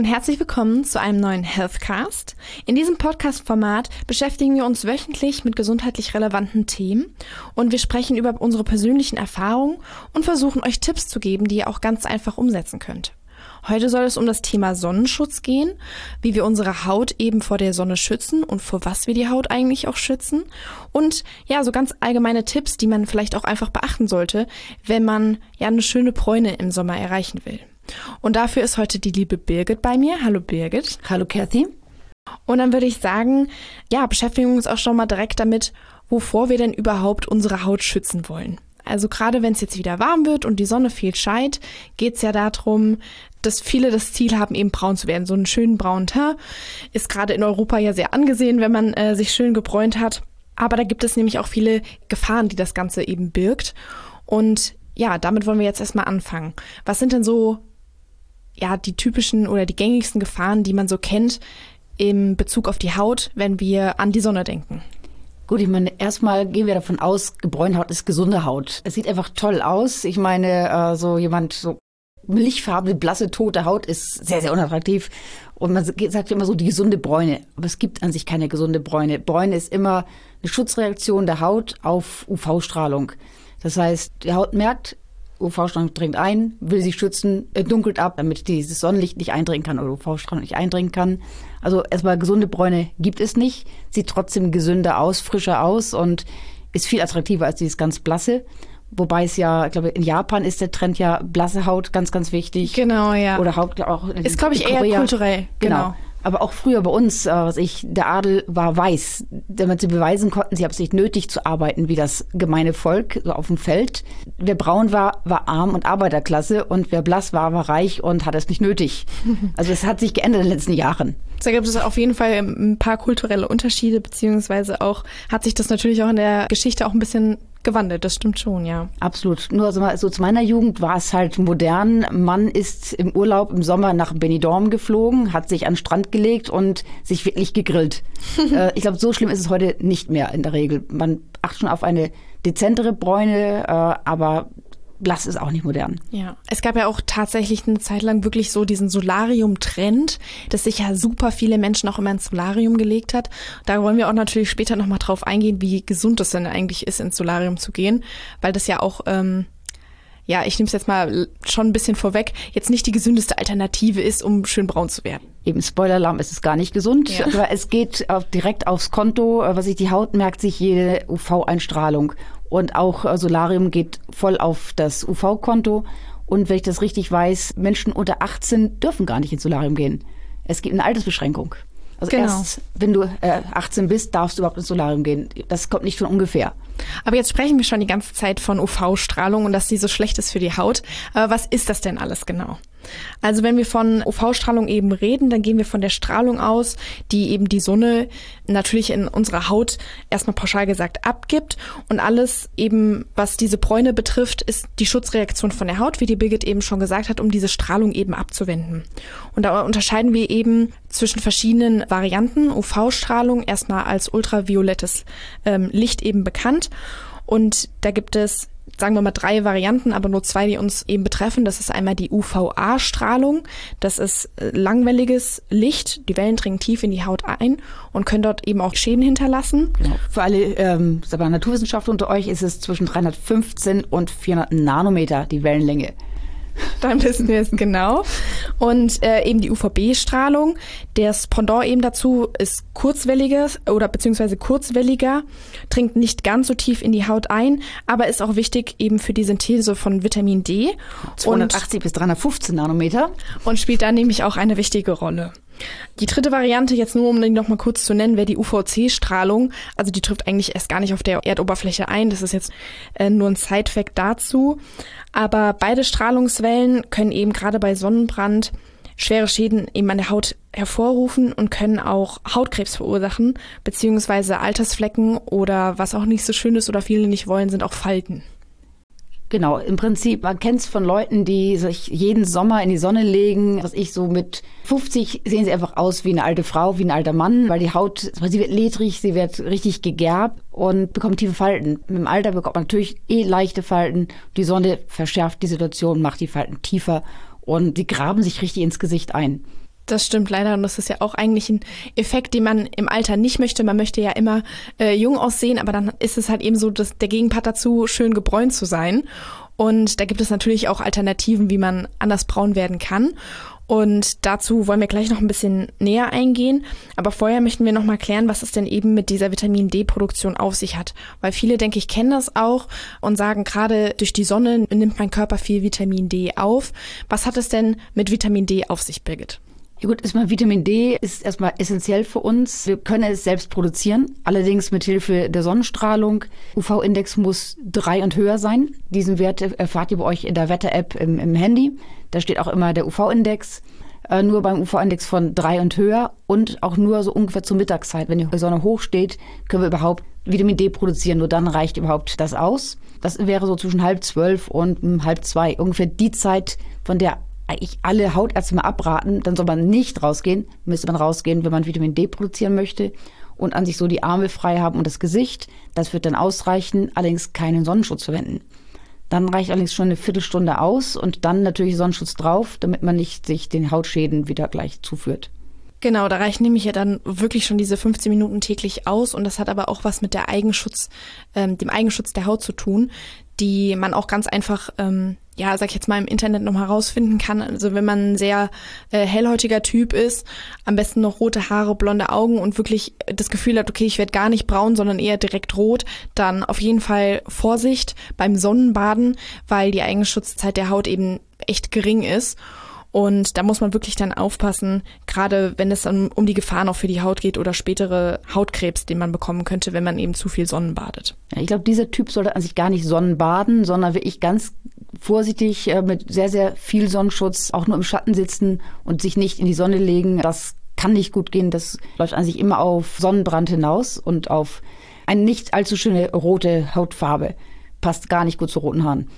und herzlich willkommen zu einem neuen Healthcast. In diesem Podcast-Format beschäftigen wir uns wöchentlich mit gesundheitlich relevanten Themen und wir sprechen über unsere persönlichen Erfahrungen und versuchen euch Tipps zu geben, die ihr auch ganz einfach umsetzen könnt. Heute soll es um das Thema Sonnenschutz gehen, wie wir unsere Haut eben vor der Sonne schützen und vor was wir die Haut eigentlich auch schützen. Und ja, so ganz allgemeine Tipps, die man vielleicht auch einfach beachten sollte, wenn man ja eine schöne Bräune im Sommer erreichen will. Und dafür ist heute die liebe Birgit bei mir. Hallo Birgit. Hallo Kathy. Und dann würde ich sagen, ja, beschäftigen wir uns auch schon mal direkt damit, wovor wir denn überhaupt unsere Haut schützen wollen. Also gerade wenn es jetzt wieder warm wird und die Sonne viel scheint, geht es ja darum, dass viele das Ziel haben, eben braun zu werden. So einen schönen braunen Teint ist gerade in Europa ja sehr angesehen, wenn man äh, sich schön gebräunt hat. Aber da gibt es nämlich auch viele Gefahren, die das Ganze eben birgt. Und ja, damit wollen wir jetzt erstmal anfangen. Was sind denn so ja, die typischen oder die gängigsten Gefahren, die man so kennt im Bezug auf die Haut, wenn wir an die Sonne denken? Gut, ich meine, erstmal gehen wir davon aus, gebräunte Haut ist gesunde Haut. Es sieht einfach toll aus. Ich meine, äh, so jemand, so milchfarbene, blasse, tote Haut ist sehr, sehr unattraktiv. Und man sagt immer so die gesunde Bräune. Aber es gibt an sich keine gesunde Bräune. Bräune ist immer eine Schutzreaktion der Haut auf UV-Strahlung. Das heißt, die Haut merkt, UV-Strahlung dringt ein, will sie schützen, dunkelt ab, damit dieses Sonnenlicht nicht eindringen kann oder UV-Strahlung nicht eindringen kann. Also erstmal gesunde Bräune gibt es nicht, sieht trotzdem gesünder aus, frischer aus und ist viel attraktiver als dieses ganz blasse. Wobei es ja, ich glaube, in Japan ist der Trend ja blasse Haut ganz, ganz wichtig. Genau, ja. Oder Haut auch. Ist, glaube ich, eher kulturell. Genau. genau. Aber auch früher bei uns, äh, was ich, der Adel war weiß. Damit sie beweisen konnten, sie haben es nicht nötig zu arbeiten wie das gemeine Volk, so auf dem Feld. Wer braun war, war arm und Arbeiterklasse und wer blass war, war reich und hat es nicht nötig. Also es hat sich geändert in den letzten Jahren. Da gibt es auf jeden Fall ein paar kulturelle Unterschiede, beziehungsweise auch hat sich das natürlich auch in der Geschichte auch ein bisschen gewandelt, das stimmt schon, ja. Absolut. Nur also, so zu meiner Jugend war es halt modern. Man ist im Urlaub im Sommer nach Benidorm geflogen, hat sich an den Strand gelegt und sich wirklich gegrillt. äh, ich glaube, so schlimm ist es heute nicht mehr in der Regel. Man achtet schon auf eine dezentere Bräune, äh, aber blass ist auch nicht modern. Ja, es gab ja auch tatsächlich eine Zeit lang wirklich so diesen Solarium-Trend, dass sich ja super viele Menschen auch immer ins Solarium gelegt hat. Da wollen wir auch natürlich später nochmal drauf eingehen, wie gesund es denn eigentlich ist, ins Solarium zu gehen, weil das ja auch ähm, ja, ich nehme es jetzt mal schon ein bisschen vorweg, jetzt nicht die gesündeste Alternative ist, um schön braun zu werden. Eben Spoiler-Alarm, es ist gar nicht gesund, ja. aber es geht direkt aufs Konto, was sich die Haut merkt, sich jede UV-Einstrahlung und auch äh, Solarium geht voll auf das UV-Konto. Und wenn ich das richtig weiß, Menschen unter 18 dürfen gar nicht ins Solarium gehen. Es gibt eine Altersbeschränkung. Also genau. erst wenn du äh, 18 bist, darfst du überhaupt ins Solarium gehen. Das kommt nicht von ungefähr. Aber jetzt sprechen wir schon die ganze Zeit von UV-Strahlung und dass sie so schlecht ist für die Haut. Aber was ist das denn alles genau? Also wenn wir von UV-Strahlung eben reden, dann gehen wir von der Strahlung aus, die eben die Sonne natürlich in unserer Haut erstmal pauschal gesagt abgibt. Und alles eben, was diese Bräune betrifft, ist die Schutzreaktion von der Haut, wie die Birgit eben schon gesagt hat, um diese Strahlung eben abzuwenden. Und da unterscheiden wir eben zwischen verschiedenen Varianten. UV-Strahlung erstmal als ultraviolettes ähm, Licht eben bekannt. Und da gibt es sagen wir mal drei Varianten, aber nur zwei, die uns eben betreffen. Das ist einmal die UVA-Strahlung. Das ist äh, langwelliges Licht. Die Wellen dringen tief in die Haut ein und können dort eben auch Schäden hinterlassen. Genau. Für alle ähm, Naturwissenschaftler unter euch ist es zwischen 315 und 400 Nanometer die Wellenlänge. Dann wissen wir es genau. Und äh, eben die UVB-Strahlung. Das Pendant eben dazu ist kurzwelliger oder beziehungsweise kurzwelliger, dringt nicht ganz so tief in die Haut ein, aber ist auch wichtig eben für die Synthese von Vitamin D. 280 und, bis 315 Nanometer. Und spielt da nämlich auch eine wichtige Rolle. Die dritte Variante, jetzt nur um die nochmal kurz zu nennen, wäre die UVC-Strahlung. Also die trifft eigentlich erst gar nicht auf der Erdoberfläche ein. Das ist jetzt äh, nur ein Side-Fact dazu. Aber beide Strahlungswellen können eben gerade bei Sonnenbrand schwere Schäden eben an der Haut hervorrufen und können auch Hautkrebs verursachen, beziehungsweise Altersflecken oder was auch nicht so schön ist oder viele nicht wollen, sind auch Falten. Genau, im Prinzip, man kennt es von Leuten, die sich jeden Sommer in die Sonne legen. Was ich so mit 50 sehen sie einfach aus wie eine alte Frau, wie ein alter Mann, weil die Haut, sie wird ledrig, sie wird richtig gegerbt und bekommt tiefe Falten. Mit dem Alter bekommt man natürlich eh leichte Falten. Die Sonne verschärft die Situation, macht die Falten tiefer und sie graben sich richtig ins Gesicht ein. Das stimmt leider und das ist ja auch eigentlich ein Effekt, den man im Alter nicht möchte. Man möchte ja immer äh, jung aussehen, aber dann ist es halt eben so, dass der Gegenpart dazu, schön gebräunt zu sein. Und da gibt es natürlich auch Alternativen, wie man anders braun werden kann. Und dazu wollen wir gleich noch ein bisschen näher eingehen. Aber vorher möchten wir noch mal klären, was es denn eben mit dieser Vitamin D-Produktion auf sich hat. Weil viele, denke ich, kennen das auch und sagen, gerade durch die Sonne nimmt mein Körper viel Vitamin D auf. Was hat es denn mit Vitamin D auf sich, Birgit? Ja gut, erstmal Vitamin D ist erstmal essentiell für uns. Wir können es selbst produzieren, allerdings mit Hilfe der Sonnenstrahlung. UV-Index muss drei und höher sein. Diesen Wert erfahrt ihr bei euch in der Wetter-App im, im, Handy. Da steht auch immer der UV-Index. Äh, nur beim UV-Index von drei und höher und auch nur so ungefähr zur Mittagszeit. Wenn die Sonne hoch steht, können wir überhaupt Vitamin D produzieren. Nur dann reicht überhaupt das aus. Das wäre so zwischen halb zwölf und hm, halb zwei. Ungefähr die Zeit, von der eigentlich alle Hautärzte mal abraten, dann soll man nicht rausgehen. Müsste man rausgehen, wenn man Vitamin D produzieren möchte und an sich so die Arme frei haben und das Gesicht. Das wird dann ausreichen, allerdings keinen Sonnenschutz verwenden. Dann reicht allerdings schon eine Viertelstunde aus und dann natürlich Sonnenschutz drauf, damit man nicht sich den Hautschäden wieder gleich zuführt. Genau, da reichen nämlich ja dann wirklich schon diese 15 Minuten täglich aus und das hat aber auch was mit der Eigenschutz, ähm, dem Eigenschutz der Haut zu tun, die man auch ganz einfach ähm, ja, sag ich jetzt mal, im Internet noch mal rausfinden kann. Also wenn man ein sehr äh, hellhäutiger Typ ist, am besten noch rote Haare, blonde Augen und wirklich das Gefühl hat, okay, ich werde gar nicht braun, sondern eher direkt rot, dann auf jeden Fall Vorsicht beim Sonnenbaden, weil die Eigenschutzzeit der Haut eben echt gering ist. Und da muss man wirklich dann aufpassen, gerade wenn es dann um die Gefahren auch für die Haut geht oder spätere Hautkrebs, den man bekommen könnte, wenn man eben zu viel Sonnenbadet. Ja, ich glaube, dieser Typ sollte an sich gar nicht Sonnenbaden, sondern wirklich ganz vorsichtig äh, mit sehr, sehr viel Sonnenschutz auch nur im Schatten sitzen und sich nicht in die Sonne legen. Das kann nicht gut gehen. Das läuft an sich immer auf Sonnenbrand hinaus und auf eine nicht allzu schöne rote Hautfarbe. Passt gar nicht gut zu roten Haaren.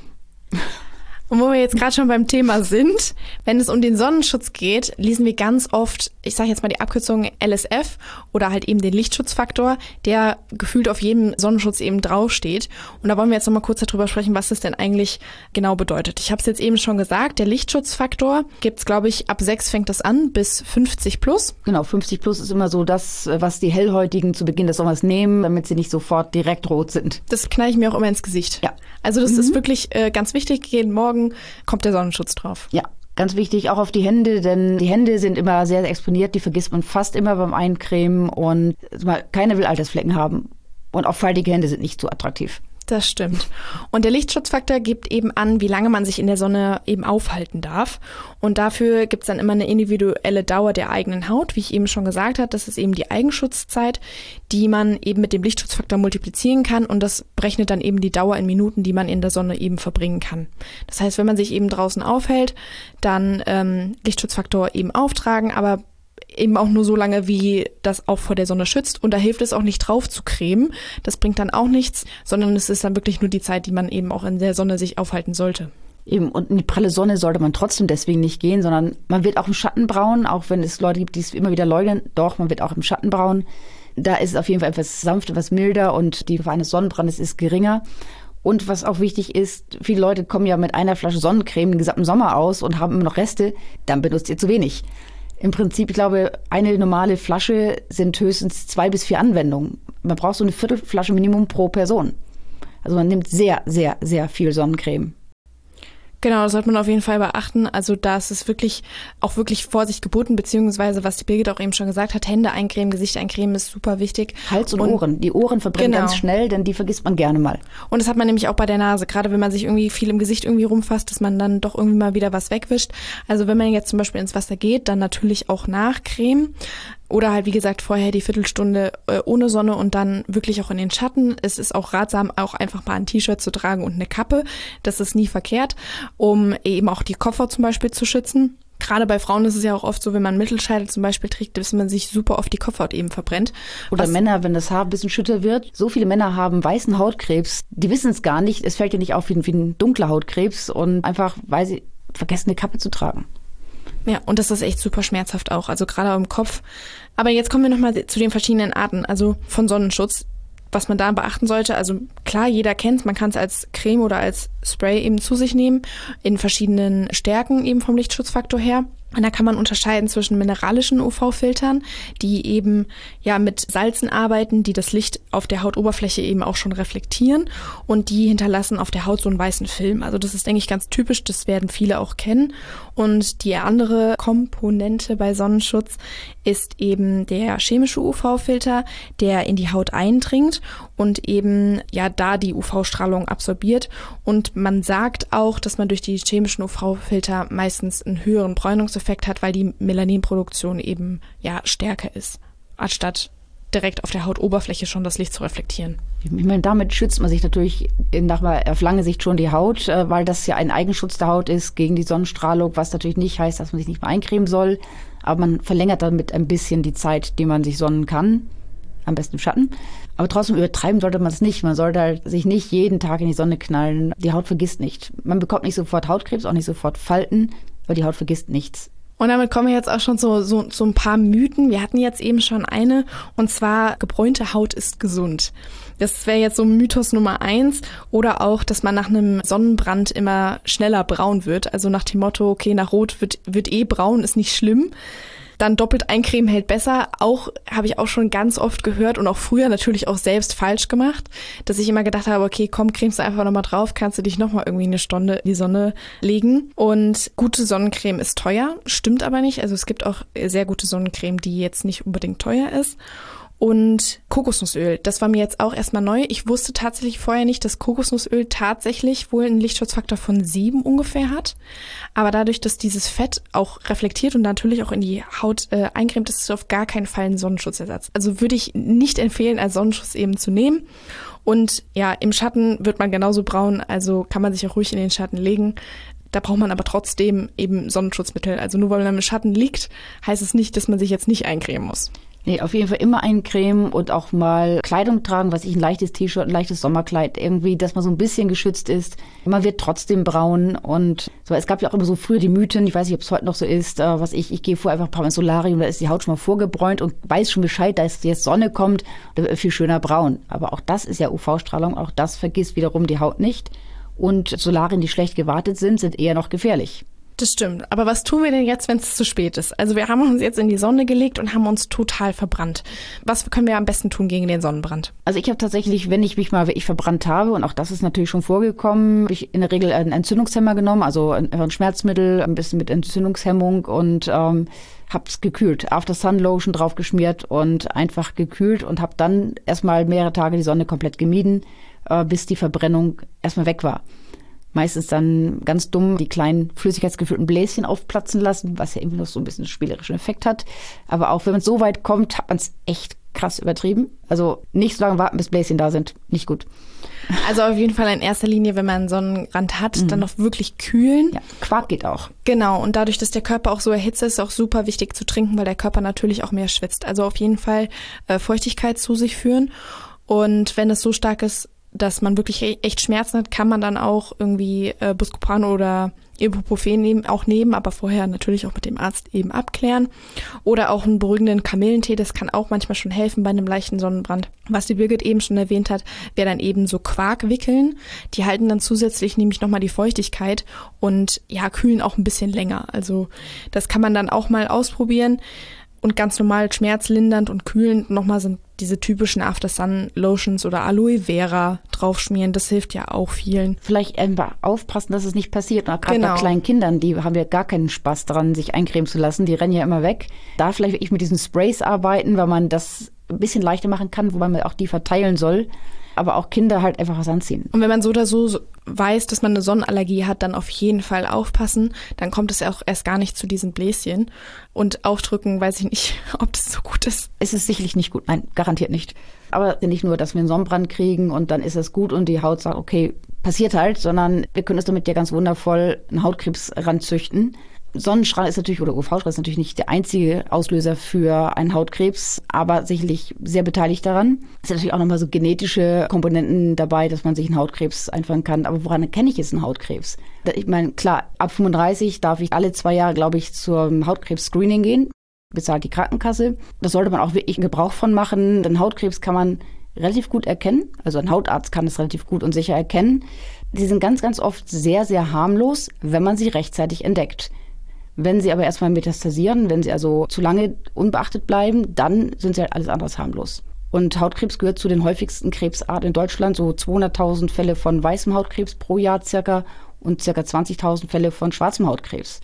Und wo wir jetzt gerade schon beim Thema sind, wenn es um den Sonnenschutz geht, lesen wir ganz oft, ich sage jetzt mal die Abkürzung LSF oder halt eben den Lichtschutzfaktor, der gefühlt auf jedem Sonnenschutz eben draufsteht. Und da wollen wir jetzt nochmal kurz darüber sprechen, was das denn eigentlich genau bedeutet. Ich habe es jetzt eben schon gesagt, der Lichtschutzfaktor gibt's glaube ich, ab 6 fängt das an bis 50 plus. Genau, 50 plus ist immer so das, was die Hellhäutigen zu Beginn des Sommers nehmen, damit sie nicht sofort direkt rot sind. Das knall ich mir auch immer ins Gesicht. Ja. Also das mhm. ist wirklich äh, ganz wichtig, jeden Morgen Augen kommt der Sonnenschutz drauf. Ja, Ganz wichtig auch auf die Hände, denn die Hände sind immer sehr, sehr exponiert. Die vergisst man fast immer beim Eincremen und keiner will Altersflecken haben. Und auch faltige Hände sind nicht so attraktiv. Das stimmt. Und der Lichtschutzfaktor gibt eben an, wie lange man sich in der Sonne eben aufhalten darf. Und dafür gibt es dann immer eine individuelle Dauer der eigenen Haut. Wie ich eben schon gesagt habe, das ist eben die Eigenschutzzeit, die man eben mit dem Lichtschutzfaktor multiplizieren kann. Und das berechnet dann eben die Dauer in Minuten, die man in der Sonne eben verbringen kann. Das heißt, wenn man sich eben draußen aufhält, dann ähm, Lichtschutzfaktor eben auftragen, aber eben auch nur so lange, wie das auch vor der Sonne schützt. Und da hilft es auch nicht drauf zu cremen. Das bringt dann auch nichts, sondern es ist dann wirklich nur die Zeit, die man eben auch in der Sonne sich aufhalten sollte. Eben, und in die pralle Sonne sollte man trotzdem deswegen nicht gehen, sondern man wird auch im Schatten braun, auch wenn es Leute gibt, die es immer wieder leugnen. Doch, man wird auch im Schatten braun. Da ist es auf jeden Fall etwas sanft, etwas milder und die Gefahr eines Sonnenbrandes ist geringer. Und was auch wichtig ist, viele Leute kommen ja mit einer Flasche Sonnencreme den gesamten Sommer aus und haben immer noch Reste, dann benutzt ihr zu wenig. Im Prinzip, ich glaube, eine normale Flasche sind höchstens zwei bis vier Anwendungen. Man braucht so eine Viertelflasche Minimum pro Person. Also man nimmt sehr, sehr, sehr viel Sonnencreme. Genau, das sollte man auf jeden Fall beachten. Also da ist es wirklich auch wirklich Vorsicht geboten, beziehungsweise was die Birgit auch eben schon gesagt hat, Hände eincremen, Gesicht eincremen ist super wichtig. Hals und, und Ohren. Die Ohren verbrennen genau. ganz schnell, denn die vergisst man gerne mal. Und das hat man nämlich auch bei der Nase, gerade wenn man sich irgendwie viel im Gesicht irgendwie rumfasst, dass man dann doch irgendwie mal wieder was wegwischt. Also wenn man jetzt zum Beispiel ins Wasser geht, dann natürlich auch nachcremen. Oder halt, wie gesagt, vorher die Viertelstunde äh, ohne Sonne und dann wirklich auch in den Schatten. Es ist auch ratsam, auch einfach mal ein T-Shirt zu tragen und eine Kappe. Das ist nie verkehrt, um eben auch die Koffer zum Beispiel zu schützen. Gerade bei Frauen ist es ja auch oft so, wenn man Mittelscheitel zum Beispiel trägt, dass man sich super oft die Kopfhaut eben verbrennt. Oder Was Männer, wenn das Haar ein bisschen schütter wird. So viele Männer haben weißen Hautkrebs. Die wissen es gar nicht. Es fällt ja nicht auf wie ein, wie ein dunkler Hautkrebs und einfach, weil sie vergessen, eine Kappe zu tragen. Ja, und das ist echt super schmerzhaft auch, also gerade im Kopf. Aber jetzt kommen wir nochmal zu den verschiedenen Arten, also von Sonnenschutz. Was man da beachten sollte, also klar, jeder kennt man kann es als Creme oder als Spray eben zu sich nehmen, in verschiedenen Stärken eben vom Lichtschutzfaktor her. Und da kann man unterscheiden zwischen mineralischen UV-Filtern, die eben ja mit Salzen arbeiten, die das Licht auf der Hautoberfläche eben auch schon reflektieren und die hinterlassen auf der Haut so einen weißen Film. Also das ist, denke ich, ganz typisch, das werden viele auch kennen. Und die andere Komponente bei Sonnenschutz ist eben der chemische UV-Filter, der in die Haut eindringt und eben ja da die UV-Strahlung absorbiert. Und man sagt auch, dass man durch die chemischen UV-Filter meistens einen höheren Bräunungseffekt hat, weil die Melaninproduktion eben ja stärker ist, anstatt direkt auf der Hautoberfläche schon das Licht zu reflektieren. Ich meine, damit schützt man sich natürlich nach, auf lange Sicht schon die Haut, äh, weil das ja ein Eigenschutz der Haut ist gegen die Sonnenstrahlung, was natürlich nicht heißt, dass man sich nicht mehr eincremen soll. Aber man verlängert damit ein bisschen die Zeit, die man sich sonnen kann. Am besten im Schatten. Aber trotzdem übertreiben sollte man es nicht. Man sollte halt sich nicht jeden Tag in die Sonne knallen. Die Haut vergisst nicht. Man bekommt nicht sofort Hautkrebs, auch nicht sofort Falten, aber die Haut vergisst nichts. Und damit kommen wir jetzt auch schon zu so, so ein paar Mythen. Wir hatten jetzt eben schon eine, und zwar gebräunte Haut ist gesund. Das wäre jetzt so Mythos Nummer eins. Oder auch, dass man nach einem Sonnenbrand immer schneller braun wird. Also nach dem Motto, okay, nach Rot wird, wird eh braun, ist nicht schlimm dann doppelt eincremen hält besser. Auch habe ich auch schon ganz oft gehört und auch früher natürlich auch selbst falsch gemacht, dass ich immer gedacht habe, okay, komm, cremst du einfach nochmal drauf, kannst du dich nochmal irgendwie eine Stunde in die Sonne legen. Und gute Sonnencreme ist teuer, stimmt aber nicht. Also es gibt auch sehr gute Sonnencreme, die jetzt nicht unbedingt teuer ist und Kokosnussöl. Das war mir jetzt auch erstmal neu. Ich wusste tatsächlich vorher nicht, dass Kokosnussöl tatsächlich wohl einen Lichtschutzfaktor von sieben ungefähr hat. Aber dadurch, dass dieses Fett auch reflektiert und natürlich auch in die Haut äh, eincremt, ist es auf gar keinen Fall ein Sonnenschutzersatz. Also würde ich nicht empfehlen, als Sonnenschutz eben zu nehmen. Und ja, im Schatten wird man genauso braun, also kann man sich auch ruhig in den Schatten legen. Da braucht man aber trotzdem eben Sonnenschutzmittel. Also nur weil man im Schatten liegt, heißt es nicht, dass man sich jetzt nicht eincremen muss. Nee, auf jeden Fall immer eincremen und auch mal Kleidung tragen, was ich ein leichtes T-Shirt, ein leichtes Sommerkleid, irgendwie, dass man so ein bisschen geschützt ist. Man wird trotzdem braun und so. Es gab ja auch immer so früher die Mythen, ich weiß nicht, ob es heute noch so ist, äh, was ich, ich gehe vor einfach ein paar Mal ins Solarium, da ist die Haut schon mal vorgebräunt und weiß schon Bescheid, dass jetzt Sonne kommt, da wird viel schöner braun. Aber auch das ist ja UV-Strahlung, auch das vergisst wiederum die Haut nicht. Und Solarien, die schlecht gewartet sind, sind eher noch gefährlich. Das stimmt. Aber was tun wir denn jetzt, wenn es zu spät ist? Also wir haben uns jetzt in die Sonne gelegt und haben uns total verbrannt. Was können wir am besten tun gegen den Sonnenbrand? Also ich habe tatsächlich, wenn ich mich mal wirklich verbrannt habe, und auch das ist natürlich schon vorgekommen, habe ich in der Regel einen Entzündungshemmer genommen, also ein, Schmerzmittel, ein bisschen mit Entzündungshemmung und ähm, habe es gekühlt, After Sun Lotion draufgeschmiert und einfach gekühlt und habe dann erstmal mehrere Tage die Sonne komplett gemieden, äh, bis die Verbrennung erstmal weg war meistens dann ganz dumm die kleinen flüssigkeitsgefüllten Bläschen aufplatzen lassen, was ja irgendwie noch so ein bisschen spielerischen Effekt hat. Aber auch wenn man so weit kommt, hat man es echt krass übertrieben. Also nicht so lange warten, bis Bläschen da sind. Nicht gut. Also auf jeden Fall in erster Linie, wenn man einen Sonnenrand hat, mhm. dann noch wirklich kühlen. Ja, Quark geht auch. Genau. Und dadurch, dass der Körper auch so erhitzt ist, ist auch super wichtig zu trinken, weil der Körper natürlich auch mehr schwitzt. Also auf jeden Fall äh, Feuchtigkeit zu sich führen. Und wenn es so stark ist, dass man wirklich e-, echt Schmerzen hat, kann man dann auch irgendwie äh, Buscopan oder Ibuprofen nehmen, auch nehmen, aber vorher natürlich auch mit dem Arzt eben abklären. Oder auch einen beruhigenden Kamillentee, das kann auch manchmal schon helfen bei einem leichten Sonnenbrand. Was die Birgit eben schon erwähnt hat, wäre dann eben so Quarkwickeln. Die halten dann zusätzlich nämlich nochmal die Feuchtigkeit und ja, kühlen auch ein bisschen länger. Also das kann man dann auch mal ausprobieren und ganz normal schmerzlindernd und kühlend nochmal sind diese typischen After Sun Lotions oder Aloe Vera draufschmieren. Das hilft ja auch vielen. Vielleicht einfach aufpassen, dass es nicht passiert. Gerade genau. bei kleinen Kindern, die haben ja gar keinen Spaß dran, sich eincremen zu lassen. Die rennen ja immer weg. Da vielleicht wirklich mit diesen Sprays arbeiten, weil man das ein bisschen leichter machen kann, wobei man auch die verteilen soll aber auch Kinder halt einfach was anziehen. Und wenn man so oder so weiß, dass man eine Sonnenallergie hat, dann auf jeden Fall aufpassen. Dann kommt es ja auch erst gar nicht zu diesen Bläschen. Und aufdrücken, weiß ich nicht, ob das so gut ist. Es ist sicherlich nicht gut. Nein, garantiert nicht. Aber nicht nur, dass wir einen Sonnenbrand kriegen und dann ist es gut und die Haut sagt, okay, passiert halt, sondern wir können es damit ja ganz wundervoll einen Hautkrebs ranzüchten. Sonnenstrahl ist natürlich, oder UV-Strahl ist natürlich nicht der einzige Auslöser für einen Hautkrebs, aber sicherlich sehr beteiligt daran. Es sind natürlich auch nochmal so genetische Komponenten dabei, dass man sich einen Hautkrebs einfangen kann. Aber woran erkenne ich jetzt einen Hautkrebs? Ich meine, klar, ab 35 darf ich alle zwei Jahre, glaube ich, zum Hautkrebs-Screening gehen. Bezahlt die Krankenkasse. Das sollte man auch wirklich Gebrauch von machen. Denn Hautkrebs kann man relativ gut erkennen. Also ein Hautarzt kann es relativ gut und sicher erkennen. Sie sind ganz, ganz oft sehr, sehr harmlos, wenn man sie rechtzeitig entdeckt. Wenn sie aber erstmal metastasieren, wenn sie also zu lange unbeachtet bleiben, dann sind sie halt alles anderes harmlos. Und Hautkrebs gehört zu den häufigsten Krebsarten in Deutschland. So 200.000 Fälle von weißem Hautkrebs pro Jahr circa und circa 20.000 Fälle von schwarzem Hautkrebs.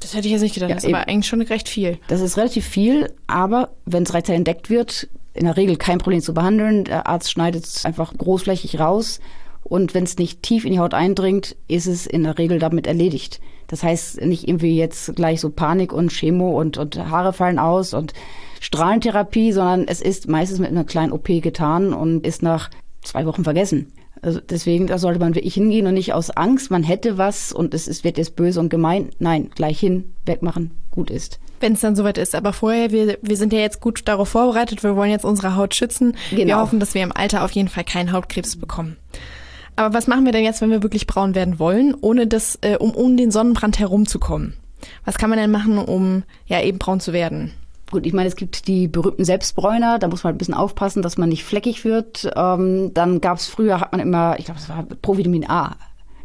Das hätte ich jetzt nicht gedacht. Ja, das ist aber eigentlich schon recht viel. Das ist relativ viel, aber wenn es rechtzeitig entdeckt wird, in der Regel kein Problem zu behandeln. Der Arzt schneidet es einfach großflächig raus. Und wenn es nicht tief in die Haut eindringt, ist es in der Regel damit erledigt. Das heißt nicht irgendwie jetzt gleich so Panik und Chemo und, und Haare fallen aus und Strahlentherapie, sondern es ist meistens mit einer kleinen OP getan und ist nach zwei Wochen vergessen. Also deswegen, da sollte man wirklich hingehen und nicht aus Angst, man hätte was und es, es wird jetzt böse und gemein. Nein, gleich hin, wegmachen, gut ist. Wenn es dann soweit ist. Aber vorher, wir, wir sind ja jetzt gut darauf vorbereitet, wir wollen jetzt unsere Haut schützen. Genau. Wir hoffen, dass wir im Alter auf jeden Fall keinen Hautkrebs bekommen. Aber was machen wir denn jetzt, wenn wir wirklich braun werden wollen, ohne das, äh, um um den Sonnenbrand herumzukommen? Was kann man denn machen, um ja eben braun zu werden? Gut, ich meine, es gibt die berühmten Selbstbräuner, da muss man ein bisschen aufpassen, dass man nicht fleckig wird. Ähm, dann gab es früher, hat man immer, ich glaube, es war Provitamin A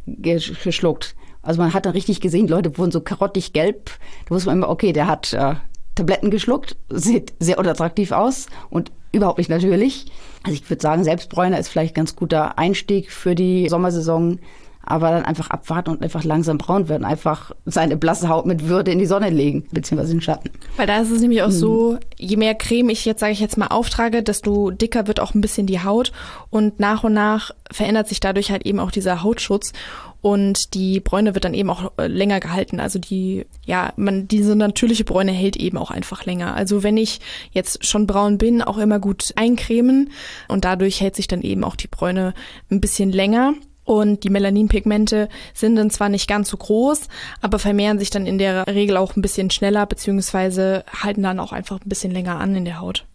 geschluckt. Also man hat dann richtig gesehen, Leute wurden so karottig gelb. Da wusste man immer, okay, der hat äh, Tabletten geschluckt, sieht sehr unattraktiv aus und überhaupt nicht natürlich. Also ich würde sagen, Selbstbräuner ist vielleicht ein ganz guter Einstieg für die Sommersaison aber dann einfach abwarten und einfach langsam braun werden, einfach seine blasse Haut mit Würde in die Sonne legen, beziehungsweise in den Schatten. Weil da ist es nämlich auch mhm. so, je mehr Creme ich jetzt, sage ich jetzt mal, auftrage, desto dicker wird auch ein bisschen die Haut und nach und nach verändert sich dadurch halt eben auch dieser Hautschutz und die Bräune wird dann eben auch äh, länger gehalten. Also die, ja, man, diese natürliche Bräune hält eben auch einfach länger. Also wenn ich jetzt schon braun bin, auch immer gut eincremen und dadurch hält sich dann eben auch die Bräune ein bisschen länger. Und die Melaninpigmente sind dann zwar nicht ganz so groß, aber vermehren sich dann in der Regel auch ein bisschen schneller, beziehungsweise halten dann auch einfach ein bisschen länger an in der Haut.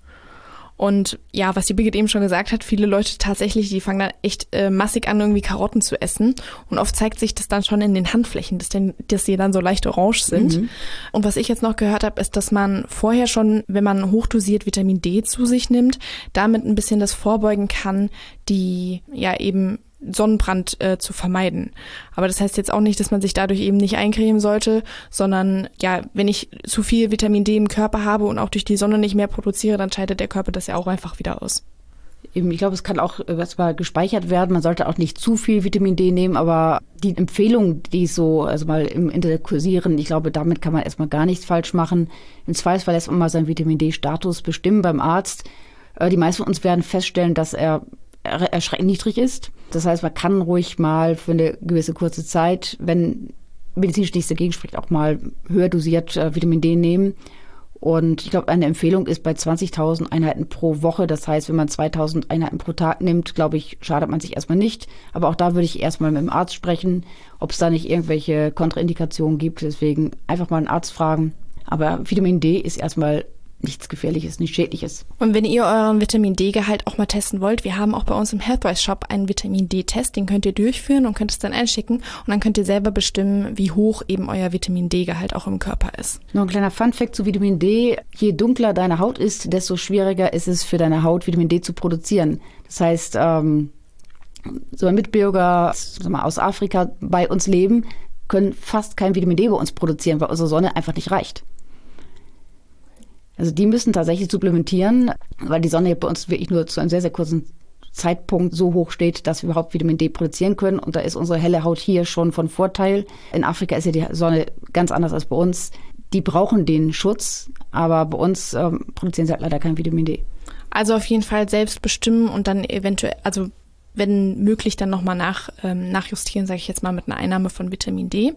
Und ja, was die Birgit eben schon gesagt hat, viele Leute tatsächlich, die fangen dann echt äh, massig an, irgendwie Karotten zu essen. Und oft zeigt sich das dann schon in den Handflächen, dass, denn, dass die dann so leicht orange sind. Mhm. Und was ich jetzt noch gehört habe, ist, dass man vorher schon, wenn man hochdosiert Vitamin D zu sich nimmt, damit ein bisschen das vorbeugen kann, die ja eben Sonnenbrand äh, zu vermeiden. Aber das heißt jetzt auch nicht, dass man sich dadurch eben nicht eincremen sollte, sondern ja, wenn ich zu viel Vitamin D im Körper habe und auch durch die Sonne nicht mehr produziere, dann scheidet der Körper das ja auch einfach wieder aus. Ich glaube, es kann auch erstmal gespeichert werden. Man sollte auch nicht zu viel Vitamin D nehmen, aber die Empfehlung, die so, also mal im Internet kursieren, ich glaube, damit kann man erstmal gar nichts falsch machen. Im Zweifelsfall lässt man mal seinen Vitamin D-Status bestimmen beim Arzt. Äh, die meisten von uns werden feststellen, dass er erschreckend niedrig ist. Das heißt, man kann ruhig mal für eine gewisse kurze Zeit, wenn medizinisch nichts dagegen spricht, auch mal höher dosiert äh, Vitamin D nehmen. Und ich glaube, eine Empfehlung ist bei 20.000 Einheiten pro Woche. Das heißt, wenn man 2.000 Einheiten pro Tag nimmt, glaube ich, schadet man sich erstmal nicht. Aber auch da würde ich erstmal mit dem Arzt sprechen, ob es da nicht irgendwelche Kontraindikationen gibt. Deswegen einfach mal einen Arzt fragen. Aber Vitamin D ist erstmal nichts Gefährliches, nichts Schädliches. Und wenn ihr euren Vitamin D-Gehalt auch mal testen wollt, wir haben auch bei uns im Healthwise Shop einen Vitamin D-Test, den könnt ihr durchführen und könnt es dann einschicken und dann könnt ihr selber bestimmen, wie hoch eben euer Vitamin D-Gehalt auch im Körper ist. Noch ein kleiner Fun-Fact zu Vitamin D. Je dunkler deine Haut ist, desto schwieriger ist es für deine Haut, Vitamin D zu produzieren. Das heißt, ähm, so ein Mitbürger aus Afrika bei uns leben, können fast kein Vitamin D bei uns produzieren, weil unsere Sonne einfach nicht reicht. Also die müssen tatsächlich supplementieren, weil die Sonne bei uns wirklich nur zu einem sehr, sehr kurzen Zeitpunkt so hoch steht, dass wir überhaupt Vitamin D produzieren können. Und da ist unsere helle Haut hier schon von Vorteil. In Afrika ist ja die Sonne ganz anders als bei uns. Die brauchen den Schutz, aber bei uns ähm, produzieren sie halt leider kein Vitamin D. Also auf jeden Fall selbst bestimmen und dann eventuell, also wenn möglich, dann nochmal nach, ähm, nachjustieren, sage ich jetzt mal, mit einer Einnahme von Vitamin D.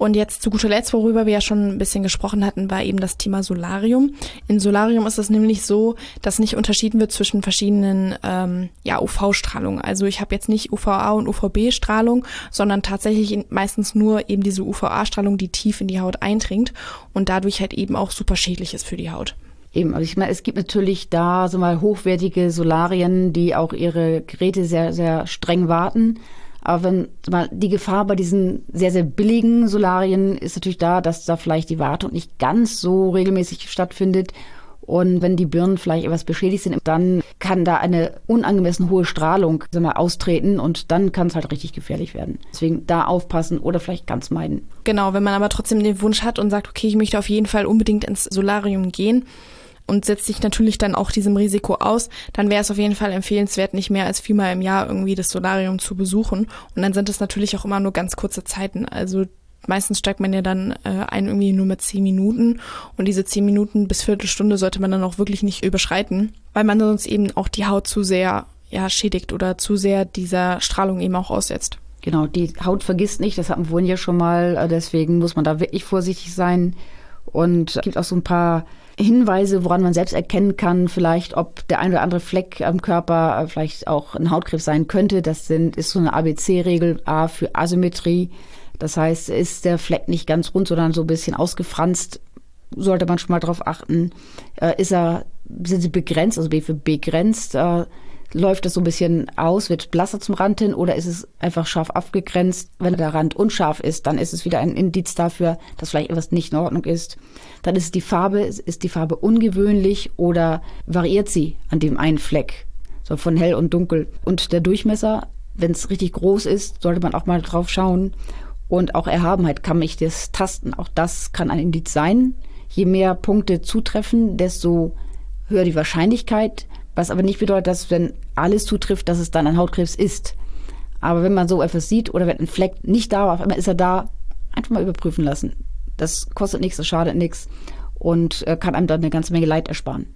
Und jetzt zu guter Letzt, worüber wir ja schon ein bisschen gesprochen hatten, war eben das Thema Solarium. In Solarium ist es nämlich so, dass nicht unterschieden wird zwischen verschiedenen ähm, ja, UV-Strahlungen. Also ich habe jetzt nicht UVA und UVB-Strahlung, sondern tatsächlich meistens nur eben diese UVA-Strahlung, die tief in die Haut eindringt und dadurch halt eben auch super schädlich ist für die Haut. Eben, also ich meine, es gibt natürlich da so mal hochwertige Solarien, die auch ihre Geräte sehr, sehr streng warten. Aber wenn mal die Gefahr bei diesen sehr, sehr billigen Solarien ist natürlich da, dass da vielleicht die Wartung nicht ganz so regelmäßig stattfindet. Und wenn die Birnen vielleicht etwas beschädigt sind, dann kann da eine unangemessen hohe Strahlung mal, austreten und dann kann es halt richtig gefährlich werden. Deswegen da aufpassen oder vielleicht ganz meiden. Genau, wenn man aber trotzdem den Wunsch hat und sagt, okay, ich möchte auf jeden Fall unbedingt ins Solarium gehen, und setzt sich natürlich dann auch diesem Risiko aus, dann wäre es auf jeden Fall empfehlenswert, nicht mehr als viermal im Jahr irgendwie das Solarium zu besuchen. Und dann sind es natürlich auch immer nur ganz kurze Zeiten. Also meistens steigt man ja dann äh, ein irgendwie nur mit zehn Minuten und diese zehn Minuten bis Viertelstunde sollte man dann auch wirklich nicht überschreiten, weil man sonst eben auch die Haut zu sehr ja, schädigt oder zu sehr dieser Strahlung eben auch aussetzt. Genau, die Haut vergisst nicht, das hatten wir vorhin ja schon mal, äh, deswegen muss man da wirklich vorsichtig sein. Und es gibt auch so ein paar Hinweise, woran man selbst erkennen kann, vielleicht, ob der ein oder andere Fleck am Körper äh, vielleicht auch ein Hautkrebs sein könnte. Das sind, ist so eine ABC-Regel A für Asymmetrie. Das heißt, ist der Fleck nicht ganz rund, sondern so ein bisschen ausgefranst, sollte man schon mal drauf achten. Äh, ist er, sind sie begrenzt, also B für begrenzt, äh, läuft das so ein bisschen aus, wird blasser zum Rand hin oder ist es einfach scharf abgegrenzt? Wenn der Rand unscharf ist, dann ist es wieder ein Indiz dafür, dass vielleicht etwas nicht in Ordnung ist. Dann ist die Farbe, ist die Farbe ungewöhnlich oder variiert sie an dem einen Fleck? So von hell und dunkel. Und der Durchmesser, wenn es richtig groß ist, sollte man auch mal drauf schauen. Und auch Erhabenheit kann mich das tasten. Auch das kann ein Indiz sein. Je mehr Punkte zutreffen, desto höher die Wahrscheinlichkeit. Was aber nicht bedeutet, dass wenn alles zutrifft, dass es dann ein Hautkrebs ist. Aber wenn man so etwas sieht oder wenn ein Fleck nicht da war, auf einmal ist er da, einfach mal überprüfen lassen. Das kostet nichts, das schadet nichts und äh, kann einem dann eine ganze Menge Leid ersparen.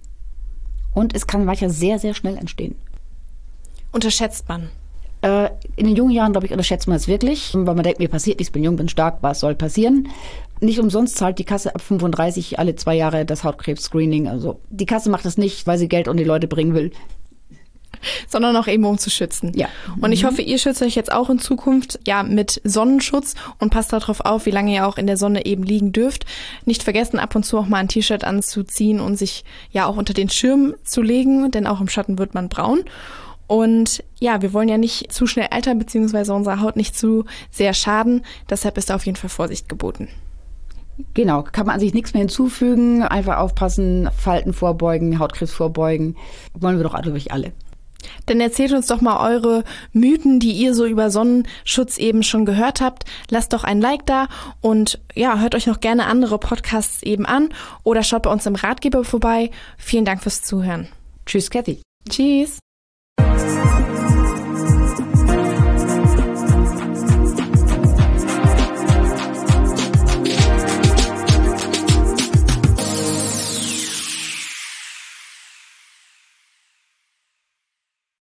Und es kann manchmal sehr, sehr schnell entstehen. Unterschätzt man. Äh, in den jungen Jahren, glaube ich, unterschätzt man es wirklich, weil man denkt, mir passiert nichts, bin jung, bin stark, was soll passieren? Nicht umsonst zahlt die Kasse ab 35 alle zwei Jahre das Hautkrebs-Screening. Also die Kasse macht das nicht, weil sie Geld unter die Leute bringen will sondern auch eben um zu schützen. Ja. Und ich mhm. hoffe, ihr schützt euch jetzt auch in Zukunft ja mit Sonnenschutz und passt darauf auf, wie lange ihr auch in der Sonne eben liegen dürft. Nicht vergessen, ab und zu auch mal ein T-Shirt anzuziehen und sich ja auch unter den Schirm zu legen, denn auch im Schatten wird man braun. Und ja, wir wollen ja nicht zu schnell altern, beziehungsweise unserer Haut nicht zu sehr schaden. Deshalb ist da auf jeden Fall Vorsicht geboten. Genau, kann man sich nichts mehr hinzufügen. Einfach aufpassen, Falten vorbeugen, Hautkrebs vorbeugen. Wollen wir doch, glaube ich, alle. Dann erzählt uns doch mal eure Mythen, die ihr so über Sonnenschutz eben schon gehört habt. Lasst doch ein Like da und ja, hört euch noch gerne andere Podcasts eben an oder schaut bei uns im Ratgeber vorbei. Vielen Dank fürs Zuhören. Tschüss, Kathy. Tschüss.